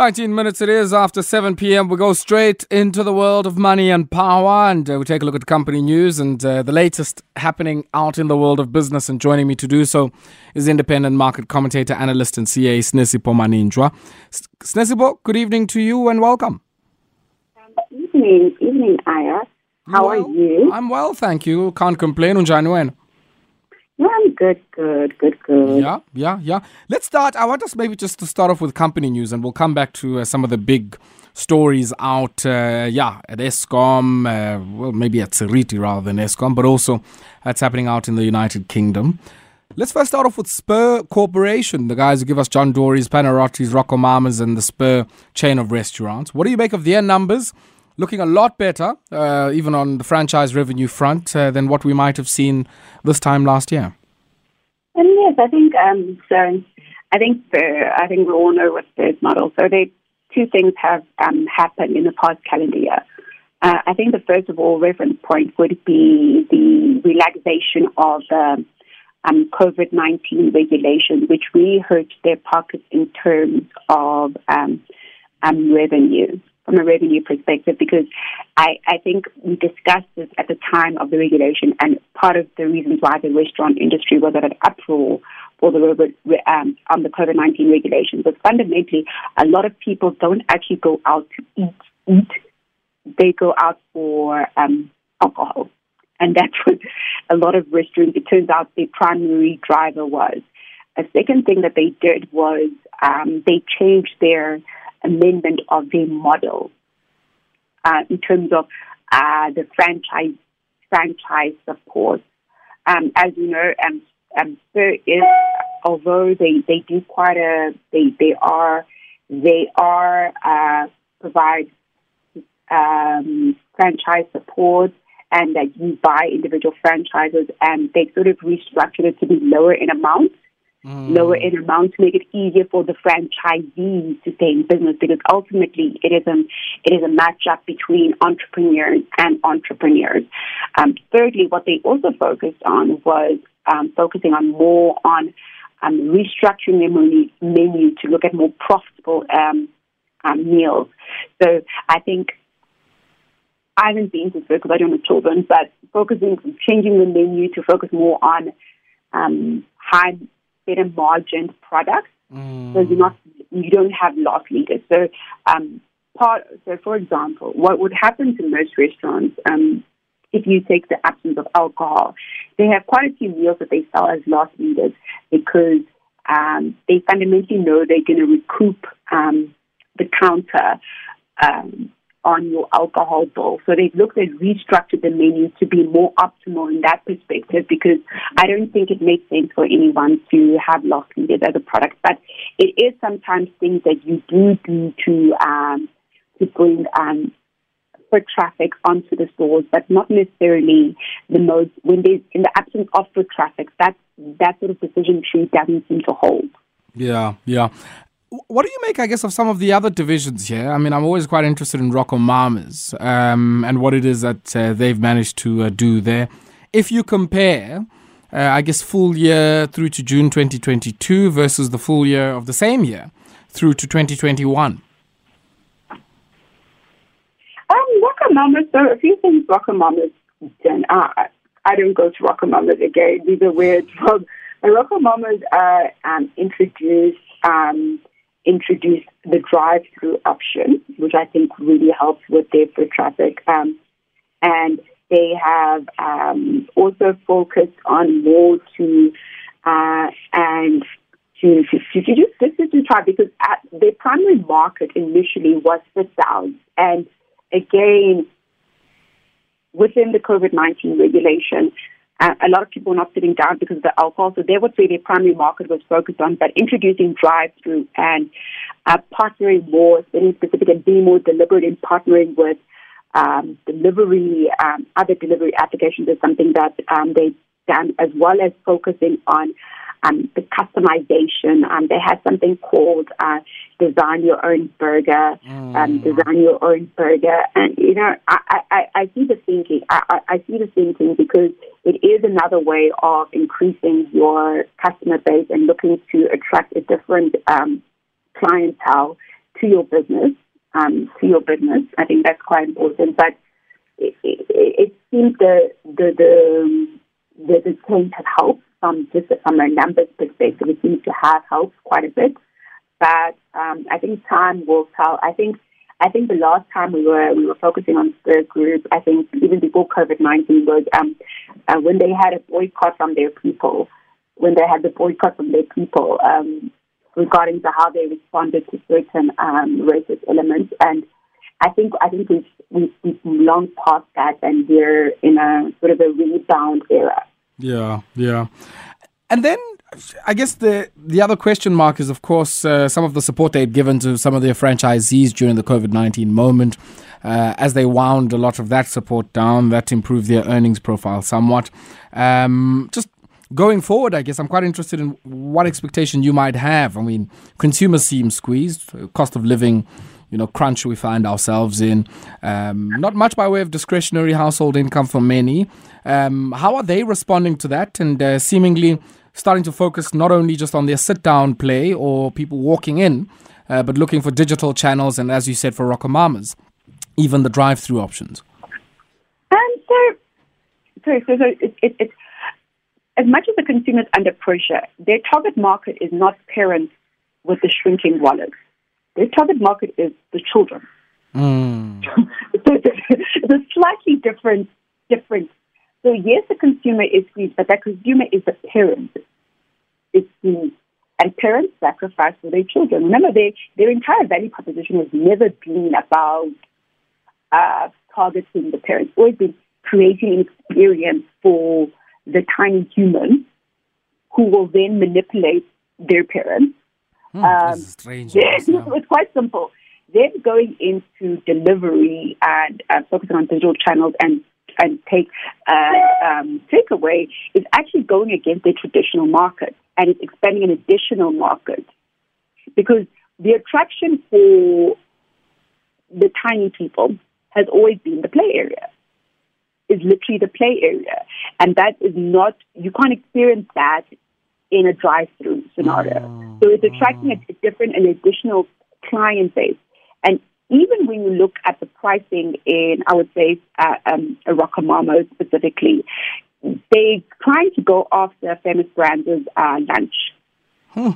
19 minutes it is after 7 p.m. We go straight into the world of money and power and uh, we take a look at company news and uh, the latest happening out in the world of business. And joining me to do so is independent market commentator, analyst, and CA Sinesipho Maninjwa. Sinesipho, good evening to you and welcome. Evening, evening, Aya. How well, are you? I'm well, thank you. Can't complain. Unjani wena? I'm good, good, good, good. Yeah, yeah, yeah. Let's start. I want us maybe just to start off with company news, and we'll come back to uh, some of the big stories out, uh, yeah, at Eskom, uh, well, maybe at Seriti rather than Eskom, but also that's happening out in the United Kingdom. Let's first start off with Spur Corporation, the guys who give us John Dory's, Panarottis, RocoMamas, and the Spur chain of restaurants. What do you make of their numbers? Looking a lot better, uh, even on the franchise revenue front, uh, than what we might have seen this time last year. And yes, I think um, so. I think the, I think we all know what Spur's model. So they two things have um, happened in the past calendar year. Uh, I think the first of all reference point would be the relaxation of the um, COVID nineteen regulations, which really hurt their pockets in terms of um, um, revenue from a revenue perspective because I, I think we discussed this at the time of the regulation and part of the reasons why the restaurant industry was at an uproar for the um, on the COVID nineteen regulations was fundamentally a lot of people don't actually go out to eat eat they go out for um, alcohol and that's what a lot of restaurants it turns out the primary driver was. A second thing that they did was um, they changed their amendment of the model uh, in terms of uh, the franchise franchise support. Um, as you know, um, um, although they, they do quite a they they are they are uh, provide um, franchise support and that you buy individual franchises and they sort of restructured it to be lower in amount mm. lower in amount to make it easier for the franchisees to stay in business because ultimately it is a it is a matchup between entrepreneurs and entrepreneurs. Um, thirdly, what they also focused on was um, focusing on more on um, restructuring their menu, menu to look at more profitable um, um, meals. So I think I haven't been to because I don't have children, but focusing, changing the menu to focus more on um, high better margined products. Mm. So you're not, you don't have loss leaders. So, um, part, so for example, what would happen to most restaurants, um, if you take the absence of alcohol, they have quite a few meals that they sell as loss leaders because um, they fundamentally know they're going to recoup um, the counter um, on your alcohol bill. So they've looked at restructured the menu to be more optimal in that perspective because I don't think it makes sense for anyone to have loss leaders as a product. But it is sometimes things that you do do to um, to bring um, foot traffic onto the stores, but not necessarily the most when there's in the absence of foot traffic, that that sort of decision tree doesn't seem to hold. Yeah, yeah. What do you make, I guess, of some of the other divisions here? I mean, I'm always quite interested in RocoMamas um, and what it is that uh, they've managed to uh, do there. If you compare, uh, I guess, full year through to June 2022 versus the full year of the same year through to 2021. Um, RocoMamas, so a few things RocoMamas done. Uh, I don't go to RocoMamas again. These are weird. RocoMamas uh, um, introduced um, introduced the drive-through option, which I think really helps with their foot traffic. Um, and they have um, also focused on more to uh, and to to, to, to just to try because at their primary market initially was the south, and again within the COVID nineteen regulation, uh, a lot of people were not sitting down because of the alcohol. So they would say their primary market was focused on, but introducing drive-through and uh, partnering more, being specific and being more deliberate in partnering with um, delivery, um, other delivery applications is something that um, they've done, as well as focusing on um, the customization. Um, they have something called uh, Design Your Own Burger, um, mm. Design Your Own Burger. And, you know, I, I, I see the thinking. I, I, I see the thinking because it is another way of increasing your customer base and looking to attract a different um, clientele to your business, um, to your business. I think that's quite important. But it, it, it seems the the the the, the change has helped from just from a numbers perspective. It seems to have helped quite a bit. But um, I think time will tell. I think I think the last time we were we were focusing on Spur Group, I think even before COVID nineteen was um, uh, when they had a boycott from their people, when they had the boycott from their people um, regarding to how they responded to certain um, racist elements, and I think I think we've, we've we've long past that, and we're in a sort of a rebound era. Yeah, yeah, and then I guess the the other question mark is, of course, uh, some of the support they had given to some of their franchisees during the COVID nineteen moment. Uh, as they wound a lot of that support down, that improved their earnings profile somewhat. Um, just going forward, I guess I'm quite interested in what expectation you might have. I mean, consumers seem squeezed, cost of living you know, crunch we find ourselves in. Um, not much by way of discretionary household income for many. Um, how are they responding to that? And uh, seemingly starting to focus not only just on their sit down play or people walking in, uh, but looking for digital channels and, as you said, for RocoMamas, even the drive through options? Um, so, so, so, so it, it, it, as much as the consumer is under pressure, their target market is not parents with the shrinking wallets. Their target market is the children. Mm. so it's a slightly different different so yes, the consumer is squeezed, but that consumer is the parent. It's the and parents sacrifice for their children. Remember, they, their entire value proposition has never been about uh, targeting the parents. It's always been creating an experience for the tiny human who will then manipulate their parents. Hmm, um, strange. Yeah, it's quite simple. Then going into delivery and uh, focusing on digital channels and and take uh, um, takeaway is actually going against the traditional market and it's expanding an additional market because the attraction for the tiny people has always been the play area. Is literally the play area, and that is not you can't experience that in a drive-through scenario. Mm. So it's attracting a, a different and additional client base, and even when you look at the pricing in, I would say, uh, um, a RocoMamas specifically, they're trying to go after famous brands uh, lunch, huh.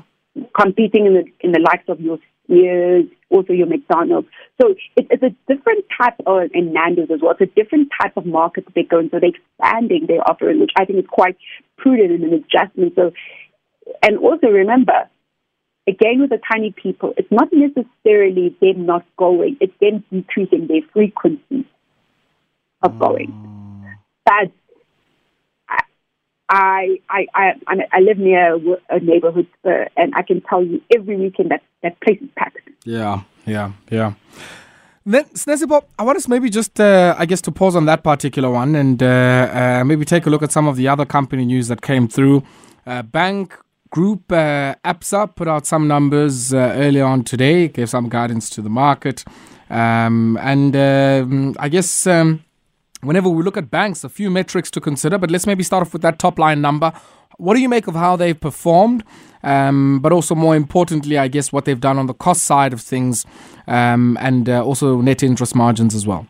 competing in the in the likes of your Steers, also your McDonald's. So it, it's a different type of, and Nando's as well. It's a different type of market that they go in. So they're expanding their offering, which I think is quite prudent and an adjustment. So, and also remember, again with the tiny people, it's not necessarily them not going, it's them decreasing their frequency of mm. going. But I, I, I, I live near a neighborhood, uh, and I can tell you every weekend that that place is packed. Yeah, yeah, yeah. Then, Sinesipho, I want us maybe just, uh, I guess, to pause on that particular one and uh, uh, maybe take a look at some of the other company news that came through. Uh, bank Group uh, ABSA put out some numbers uh, earlier on today, gave some guidance to the market. Um, and um, I guess um, whenever we look at banks, a few metrics to consider, but let's maybe start off with that top line number. What do you make of how they've performed? Um, but also, more importantly, I guess what they've done on the cost side of things um, and uh, also net interest margins as well.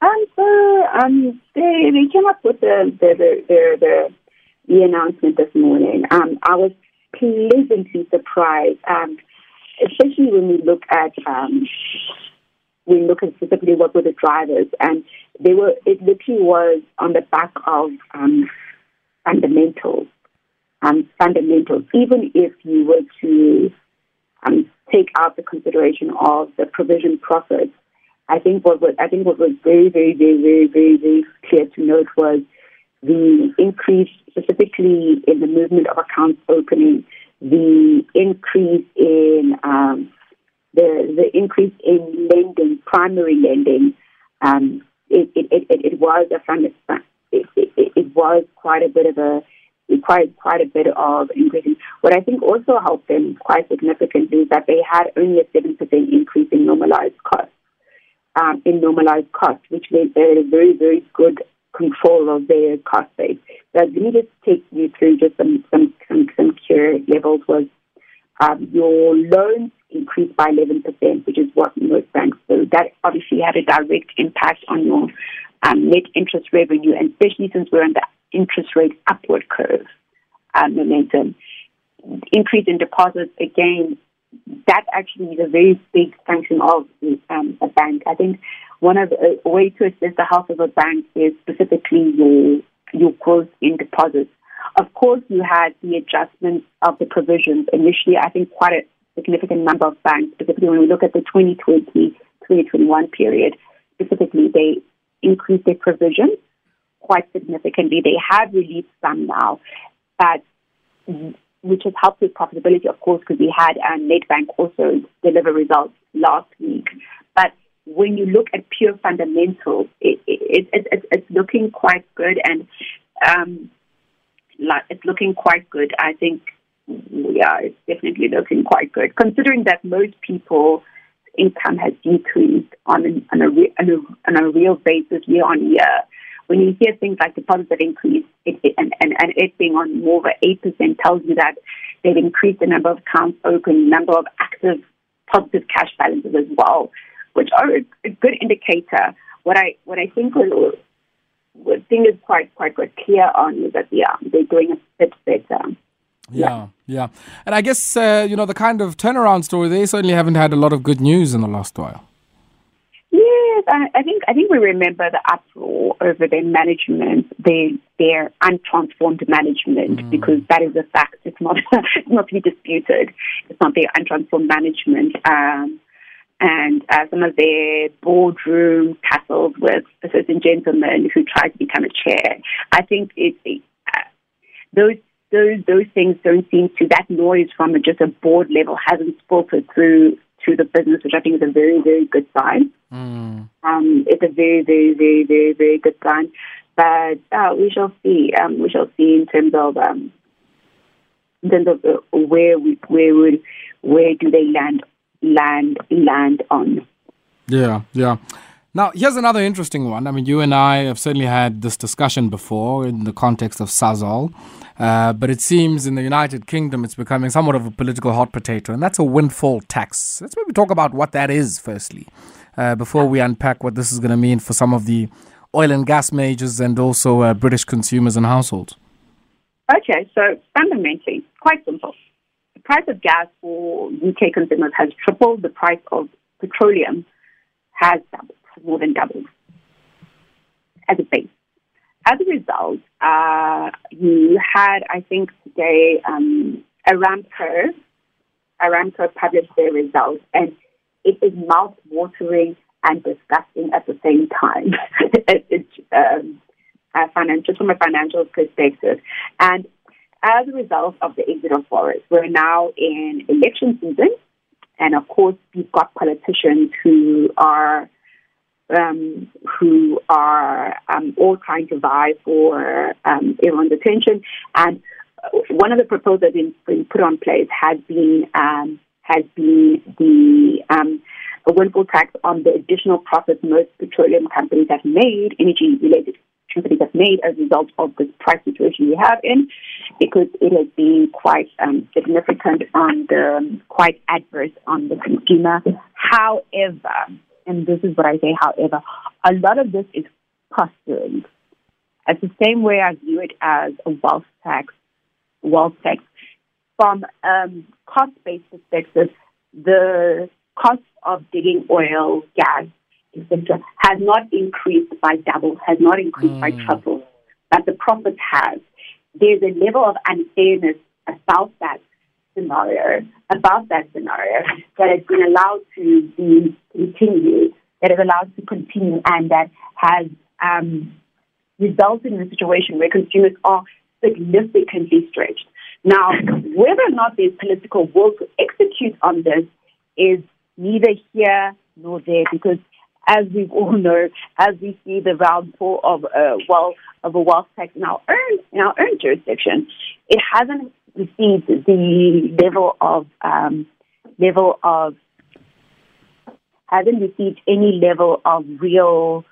Um, so um, they, they came up with the, the, the, the, announcement this morning. Um, I was pleasantly surprised, um, especially when we look at um, we look at specifically what were the drivers, and they were it literally was on the back of um, fundamentals. Um, fundamentals. Even if you were to um, take out the consideration of the provision profits, I think what was I think what was very very very very very very clear to note was the increase specifically in the movement of accounts opening, the increase in um, the the increase in lending, primary lending, um, it, it, it, it, was a fund, it, it, it was quite a bit of a quite quite a bit of increasing. What I think also helped them quite significantly is that they had only a seven percent increase in normalized costs. Um, in normalized costs, which meant they had a very very good control of their cost base. So let me just take you through just some some some, some key levels was um, your loans increased by 11%, which is what most banks do. That obviously had a direct impact on your um, net interest revenue, and especially since we're on the interest rate upward curve um, momentum. Increase in deposits, again, that actually is a very big function of um, a bank. I think one of the way to assess the health of a bank is specifically your your growth in deposits. Of course, you had the adjustment of the provisions. Initially, I think quite a significant number of banks, specifically when we look at the 2020-2021 period, specifically, they increased their provisions quite significantly. They have released some now, but which has helped with profitability, of course, because we had uh, Nedbank also deliver results last week. But when you look at pure fundamentals, it, it, it, it it's looking quite good, and um, like it's looking quite good. I think, yeah, it's definitely looking quite good, considering that most people income has decreased on, an, on, a, on, a, on a real basis year on year when you hear things like deposits have increased it, it, and, and, and it being on more of an 8% tells you that they've increased the number of accounts open, number of active positive cash balances as well, which are a, a good indicator. What I what I think was what thing is quite quite quite clear on is that yeah they're doing a bit better. Yeah, yeah, and I guess uh, you know the kind of turnaround story. They certainly haven't had a lot of good news in the last while. Yes, I, think I think we remember the uproar over their management, their their untransformed management, mm. because that is a fact. It's not it's not to be disputed. It's not their untransformed management. Um, and uh, some of their boardroom tussles with a certain gentleman who tried to become a chair. I think it, uh, those those those things don't seem to that noise from just a board level hasn't filtered through to the business, which I think is a very, very good sign. Mm. Um, it's a very, very, very, very, very good sign. But uh, we shall see. Um, we shall see in terms of um, in terms of uh, where we where would where do they land land land on. Yeah, yeah. Now, here's another interesting one. I mean, you and I have certainly had this discussion before in the context of Sasol. Uh, but it seems in the United Kingdom it's becoming somewhat of a political hot potato, and that's a windfall tax. Let's maybe talk about what that is firstly, uh, before we unpack what this is going to mean for some of the oil and gas majors and also uh, British consumers and households. Okay, so fundamentally, quite simple. Price of gas for UK consumers has tripled. The price of petroleum has doubled, more than doubled as a base. As a result, uh, you had, I think, today um, Aramco. Aramco published their results, and it is mouth-watering and disgusting at the same time. it's um, financial, from a financial perspective, and as a result of the exit of Boris, we're now in election season, and of course, we've got politicians who are um, who are um, all trying to vie for um, attention. And one of the proposals that has been put on place has been um, has been the um, windfall tax on the additional profits most petroleum companies have made, energy related companies have made as a result of this price situation we have in, because it has been quite um, significant and um, quite adverse on the consumer. However, and this is what I say, however, a lot of this is posturing. It's the same way I view it as a wealth tax. Wealth tax. From um, cost-based perspective, the cost of digging oil, gas, etc., has not increased by double, has not increased mm. by triple, but the profit has. There's a level of unfairness about that scenario, about that scenario, that has been allowed to be continued, that is allowed to continue, and that has um, resulted in a situation where consumers are significantly stretched. Now, whether or not there's political will to execute on this is neither here nor there, because as we all know, as we see the four of a wealth of a wealth tax in our own in our own jurisdiction, it hasn't received the level of um, level of hasn't received any level of real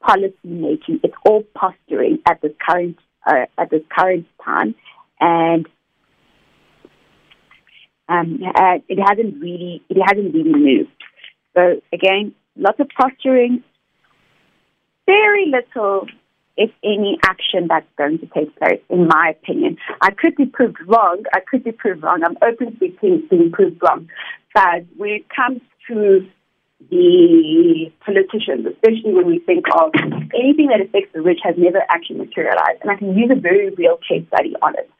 policy making. It's all posturing at this current uh, at this current time, and um, uh, it hasn't really it hasn't really moved. So again, lots of posturing, very little, if any, action that's going to take place. In my opinion, I could be proved wrong. I could be proved wrong. I'm open to being, proved wrong. But when it comes to the politicians, especially when we think of anything that affects the rich has never actually materialized. And I can use a very real case study on it.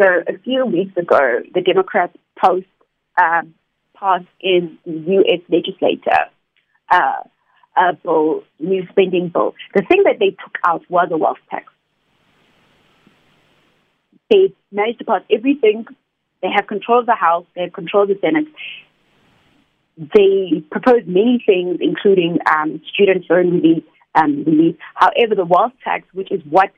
So a few weeks ago, the Democrats post um, passed in the U.S. legislature uh, a bill, new spending bill. The thing that they took out was a wealth tax. They managed to pass everything. They have control of the House. They have control of the Senate. They proposed many things, including um, student loan relief, um, relief. However, the wealth tax, which is what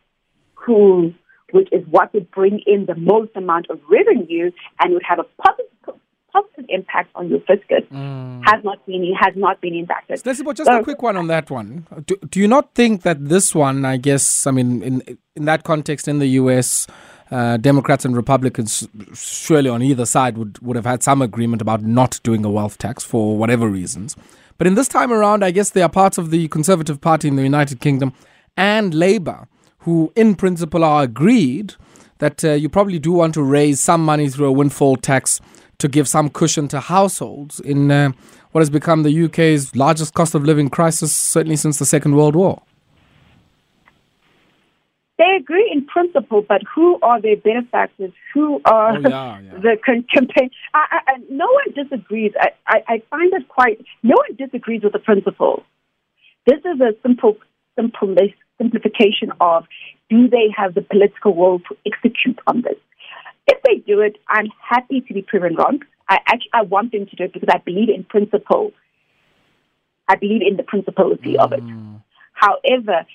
who which is what would bring in the most amount of revenue and would have a positive positive impact on your fiscus mm. has not been has not been impacted. So, just so, a quick one on that one. Do, do, you not think that this one, I guess, I mean, in in that context, in the U.S., uh, Democrats and Republicans, surely on either side, would would have had some agreement about not doing a wealth tax for whatever reasons. But in this time around, I guess there are parts of the Conservative Party in the United Kingdom and Labour who, in principle, are agreed that uh, you probably do want to raise some money through a windfall tax to give some cushion to households in uh, what has become the UK's largest cost of living crisis, certainly since the Second World War. They agree in principle, but who are their benefactors? Who are oh, yeah, yeah. the campaign? I, I, no one disagrees. I, I, I find it quite. No one disagrees with the principle. This is a simple, simple simplification of do they have the political will to execute on this? If they do it, I'm happy to be proven wrong. I actually I want them to do it because I believe in principle. I believe in the principality mm. of it. Mm. However,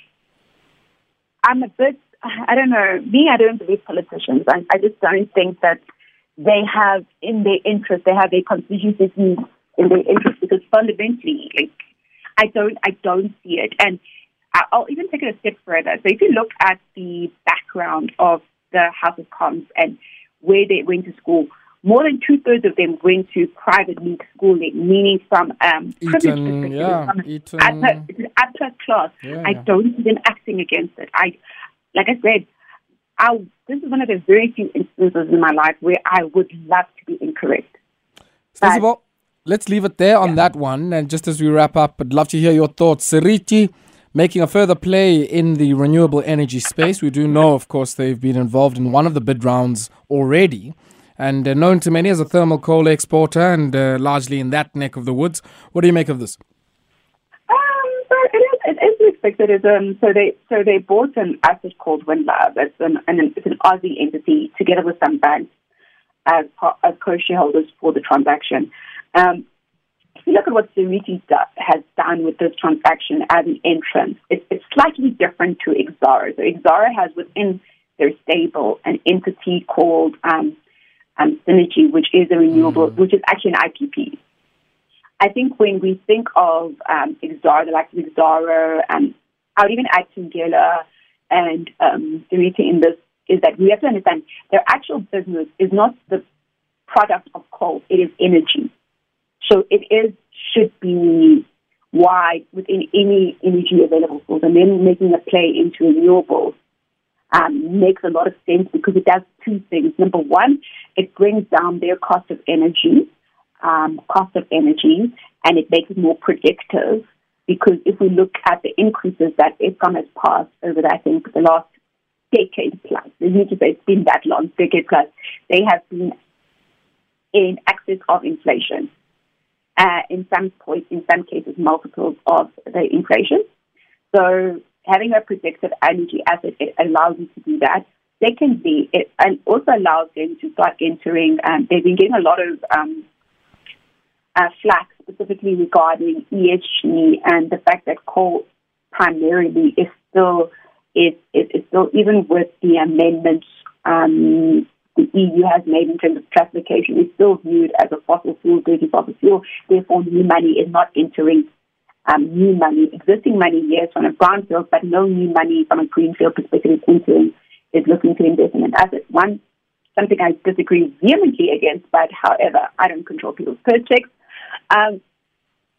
I'm a bit I don't know. Me, I don't believe politicians. I, I just don't think that they have in their interest, they have their constituencies in, in their interest because fundamentally, like I don't, I don't see it. And I'll even take it a step further. So if you look at the background of the House of Commons and where they went to school, more than two thirds of them went to private league schooling, meaning from um, Eton, yeah, from Eton. Upper, upper class. Yeah, I don't see them acting against it. I, like I said, I, this is one of the very few instances in my life where I would love to be incorrect. But, let's leave it there on yeah. that one. And just as we wrap up, I'd love to hear your thoughts. Seriti making a further play in the renewable energy space. We do know, of course, they've been involved in one of the bid rounds already and uh, known to many as a thermal coal exporter and uh, largely in that neck of the woods. What do you make of this? Um, so it is, it is expected. Um, so they so they bought an asset called WindLab. It's an, an it's an Aussie entity together with some banks as, as co-shareholders for the transaction. Um, you look at what Seriti has done with this transaction as an entrance, it's, it's slightly different to Exxaro. So Exxaro has within their stable an entity called um, um, Cennergi, which is a renewable, mm. which is actually an IPP. I think when we think of um, Exxaro, the likes of Exxaro, and I would even add Thungela and um, in this, is that we have to understand their actual business is not the product of coal, it is energy. So it is should be wide within any energy available source, and then making a play into renewables um, makes a lot of sense because it does two things. Number one, it brings down their cost of energy, um, cost of energy, and it makes it more predictive. Because if we look at the increases that Eskom has passed over, the, I think, the last decade plus, they need to say it's been that long, decade plus, they have been in excess of inflation uh, in some point, in some cases, multiples of the inflation. So having a predictive energy asset it allows you to do that. Secondly, it also allows them to start entering. Um, they've been getting a lot of um, uh, flack specifically regarding ESG and the fact that coal primarily is still is, is, is still even with the amendments um, the EU has made in terms of classification is still viewed as a fossil fuel, dirty fossil fuel. Therefore, new money is not entering um, new money. Existing money, yes, from a brownfield, but no new money from a greenfield perspective is entering, is looking to invest in an asset. One, something I disagree vehemently against, but however, I don't control people's purse Um,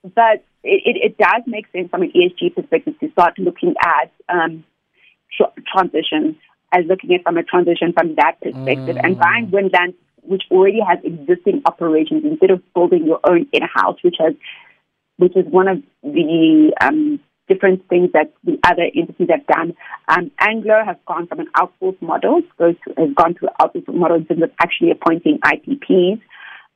but it, it, it, does make sense from an ESG perspective to start looking at um, tr- transition as looking at from a transition from that perspective mm. and buying Windlab, which already has existing operations, instead of building your own in-house, which has, which is one of the um, different things that the other entities have done. Um, Anglo has gone from an outsourced model, goes to, has gone to an outsourced model in terms of actually appointing IPPs.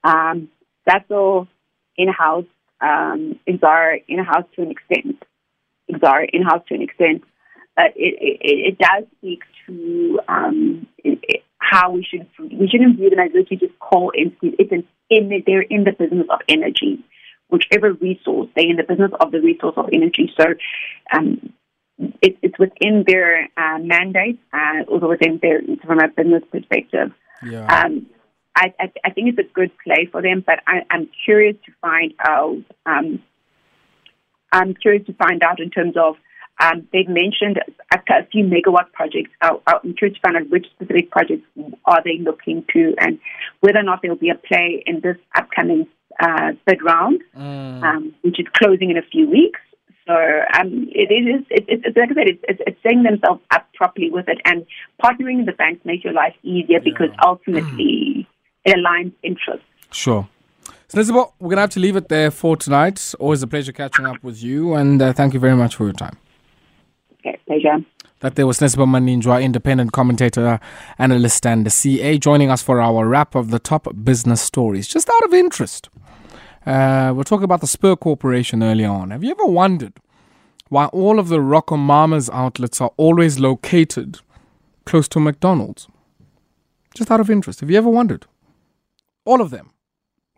Um, that's all in-house. Um, Exxaro in-house to an extent. Exxaro in-house to an extent. But it, it, it does speak to um, it, how we should we shouldn't view them as just call entities. It's an, in they're in the business of energy whichever resource, they're in the business of the resource of energy. So um, it, it's within their uh, mandate, uh, also within their, from a business perspective. Yeah. Um, I, I, I, think it's a good play for them, but I, am curious to find out. Um, I'm curious to find out in terms of um, they've mentioned a, a, few megawatt projects. I'm curious to find out which specific projects are they looking to, and whether or not there will be a play in this upcoming uh, bid round, mm. um, which is closing in a few weeks. So um, it is, it, it, it's like I said, it's, it's, it's, setting themselves up properly with it and partnering with the banks makes your life easier because ultimately it aligns interests. Sure. So, Elizabeth, we're going to have to leave it there for tonight. Always a pleasure catching up with you, and uh, thank you very much for your time. Pleasure. That there was Sinesipho Maninjwa, independent commentator, analyst, and CA, joining us for our wrap of the top business stories. Just out of interest, uh, we're talking about the Spur Corporation earlier on. Have you ever wondered why all of the RocoMamas outlets are always located close to McDonald's? Just out of interest. Have you ever wondered? All of them.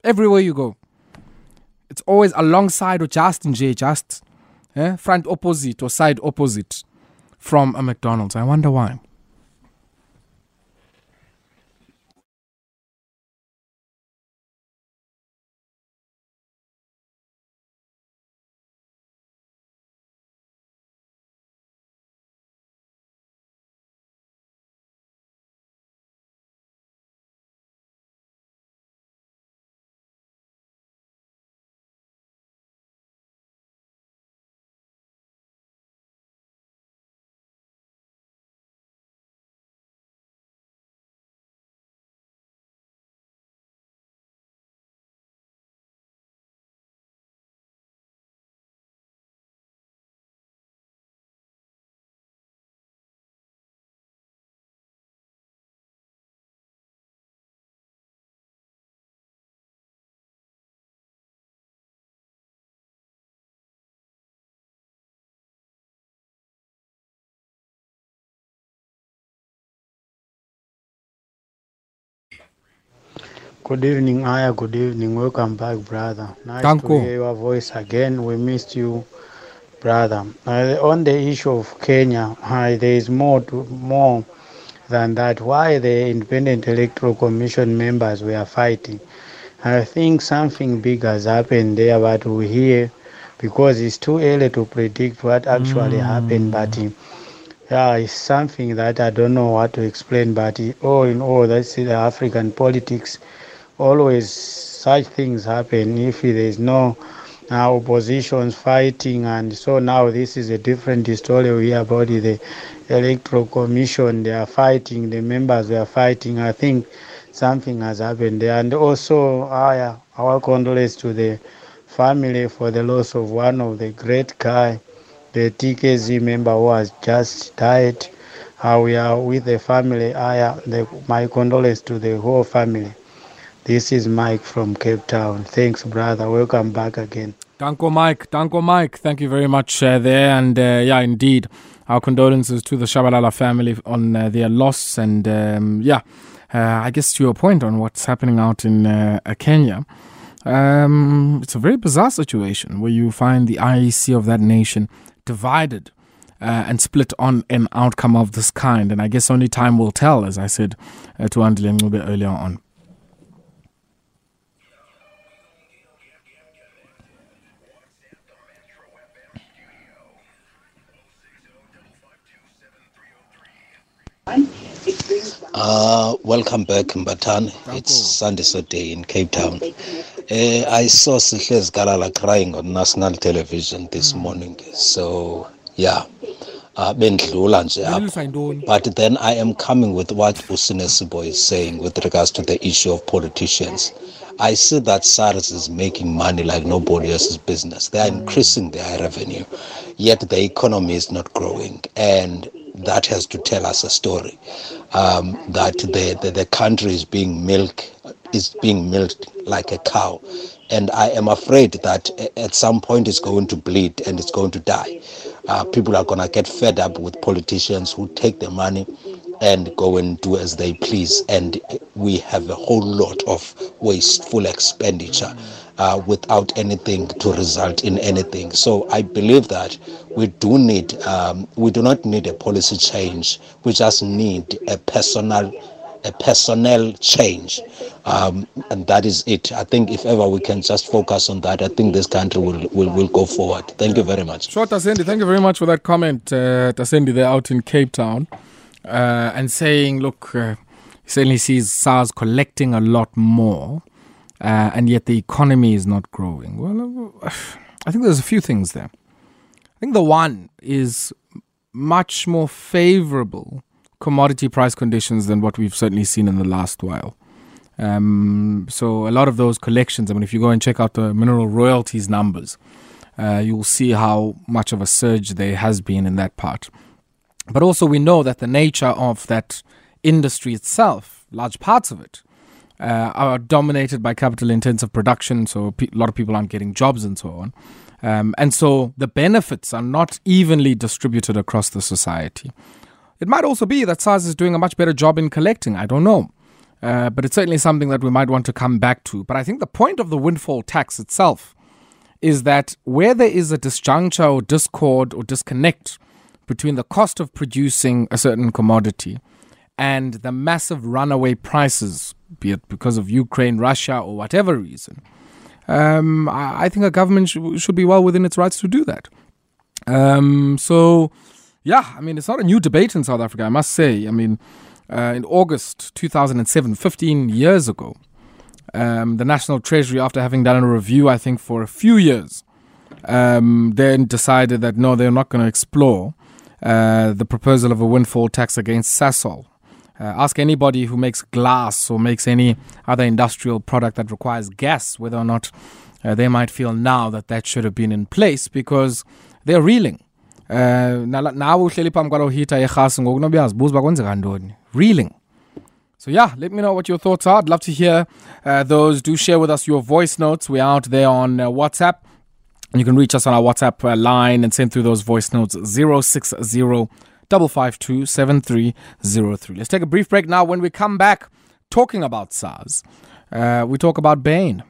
Everywhere you go. It's always alongside or just in J, just eh? front opposite or side opposite from a McDonald's. I wonder why. Good evening, Aya. Good evening. Welcome back, brother. Nice Thank to hear your voice again. We missed you, brother. Uh, on the issue of Kenya, uh, there is more to, more than that. Why the Independent Electoral Commission members were fighting? I think something big has happened there, but we hear because it's too early to predict what actually mm. happened. But uh, yeah, it's something that I don't know what to explain. But all in all, that's the African politics always such things happen if there is no uh, oppositions fighting. And so now this is a different story. We hear about the electoral commission. They are fighting. The members they are fighting. I think something has happened there. And also our, our condolences to the family for the loss of one of the great guy the tkz member who has just died. Uh, we are with the family. I, the, my condolences to the whole family this is Mike from Cape Town. Thanks, brother. Welcome back again. Danko Mike. Danko Mike. Thank you very much uh, there. And uh, yeah, indeed, our condolences to the Shabalala family on uh, their loss. And um, yeah, uh, I guess to your point on what's happening out in uh, Kenya. Um, it's a very bizarre situation where you find the IEC of that nation divided uh, and split on an outcome of this kind. And I guess only time will tell, as I said uh, to Andile a little bit earlier on. Uh, welcome back, Mbatani. It's Sunday Day in Cape Town. Uh, I saw Sihle Galala crying on national television this mm. morning. So, yeah. Uh, but then I am coming with what Usinesibo is saying with regards to the issue of politicians. I see that SARS is making money like nobody else's business. They are increasing their revenue, yet the economy is not growing. And that has to tell us a story um, that the, the, the country is being milked is being milked like a cow. And i am afraid that at some point it's going to bleed and it's going to die. Uh, people are going to get fed up with politicians who take the money and go and do as they please. And we have a whole lot of wasteful expenditure uh, without anything to result in anything. So I believe that we do need, um, we do not need a policy change. We just need a personal a personnel change. Um, and that is it. I think if ever we can just focus on that, I think this country will, will, will go forward. Thank you very much. Sure, Tasendi, thank you very much for that comment, uh, Tasendi, they're out in Cape Town uh, and saying, look, uh, he certainly sees SARS collecting a lot more, uh, and yet the economy is not growing. Well, uh, I think there's a few things there. I think the one is much more favorable commodity price conditions than what we've certainly seen in the last while. Um, so a lot of those collections, I mean, if you go and check out the mineral royalties numbers, uh, you'll see how much of a surge there has been in that part. But also, we know that the nature of that industry itself, large parts of it, uh, are dominated by capital intensive production. So a lot of people aren't getting jobs and so on. Um, and so the benefits are not evenly distributed across the society. It might also be that SARS is doing a much better job in collecting. I don't know. Uh, but it's certainly something that we might want to come back to. But I think the point of the windfall tax itself is that where there is a disjuncture or discord or disconnect between the cost of producing a certain commodity and the massive runaway prices, be it because of Ukraine, Russia, or whatever reason, um, I, think a government sh- should be well within its rights to do that. Um, so, yeah, I mean, it's not a new debate in South Africa, I must say. I mean, uh, in August 2007, 15 years ago, um, the National Treasury, after having done a review, I think, for a few years, um, then decided that no, they're not going to explore uh, the proposal of a windfall tax against Sasol. Uh, ask anybody who makes glass or makes any other industrial product that requires gas whether or not uh, they might feel now that that should have been in place because they're reeling. Uh, nawe uhleli phambi hita yerhasi ngoku noba uyazibuza reeling. So yeah let me know what your thoughts are. I'd love to hear uh, those. Do share with us your voice notes. We're out there on uh, whatsapp. You can reach us on our whatsapp uh, line and send through those voice notes 060 552 7303 let's take a brief break now. When we come back talking about SARS uh, we talk about bain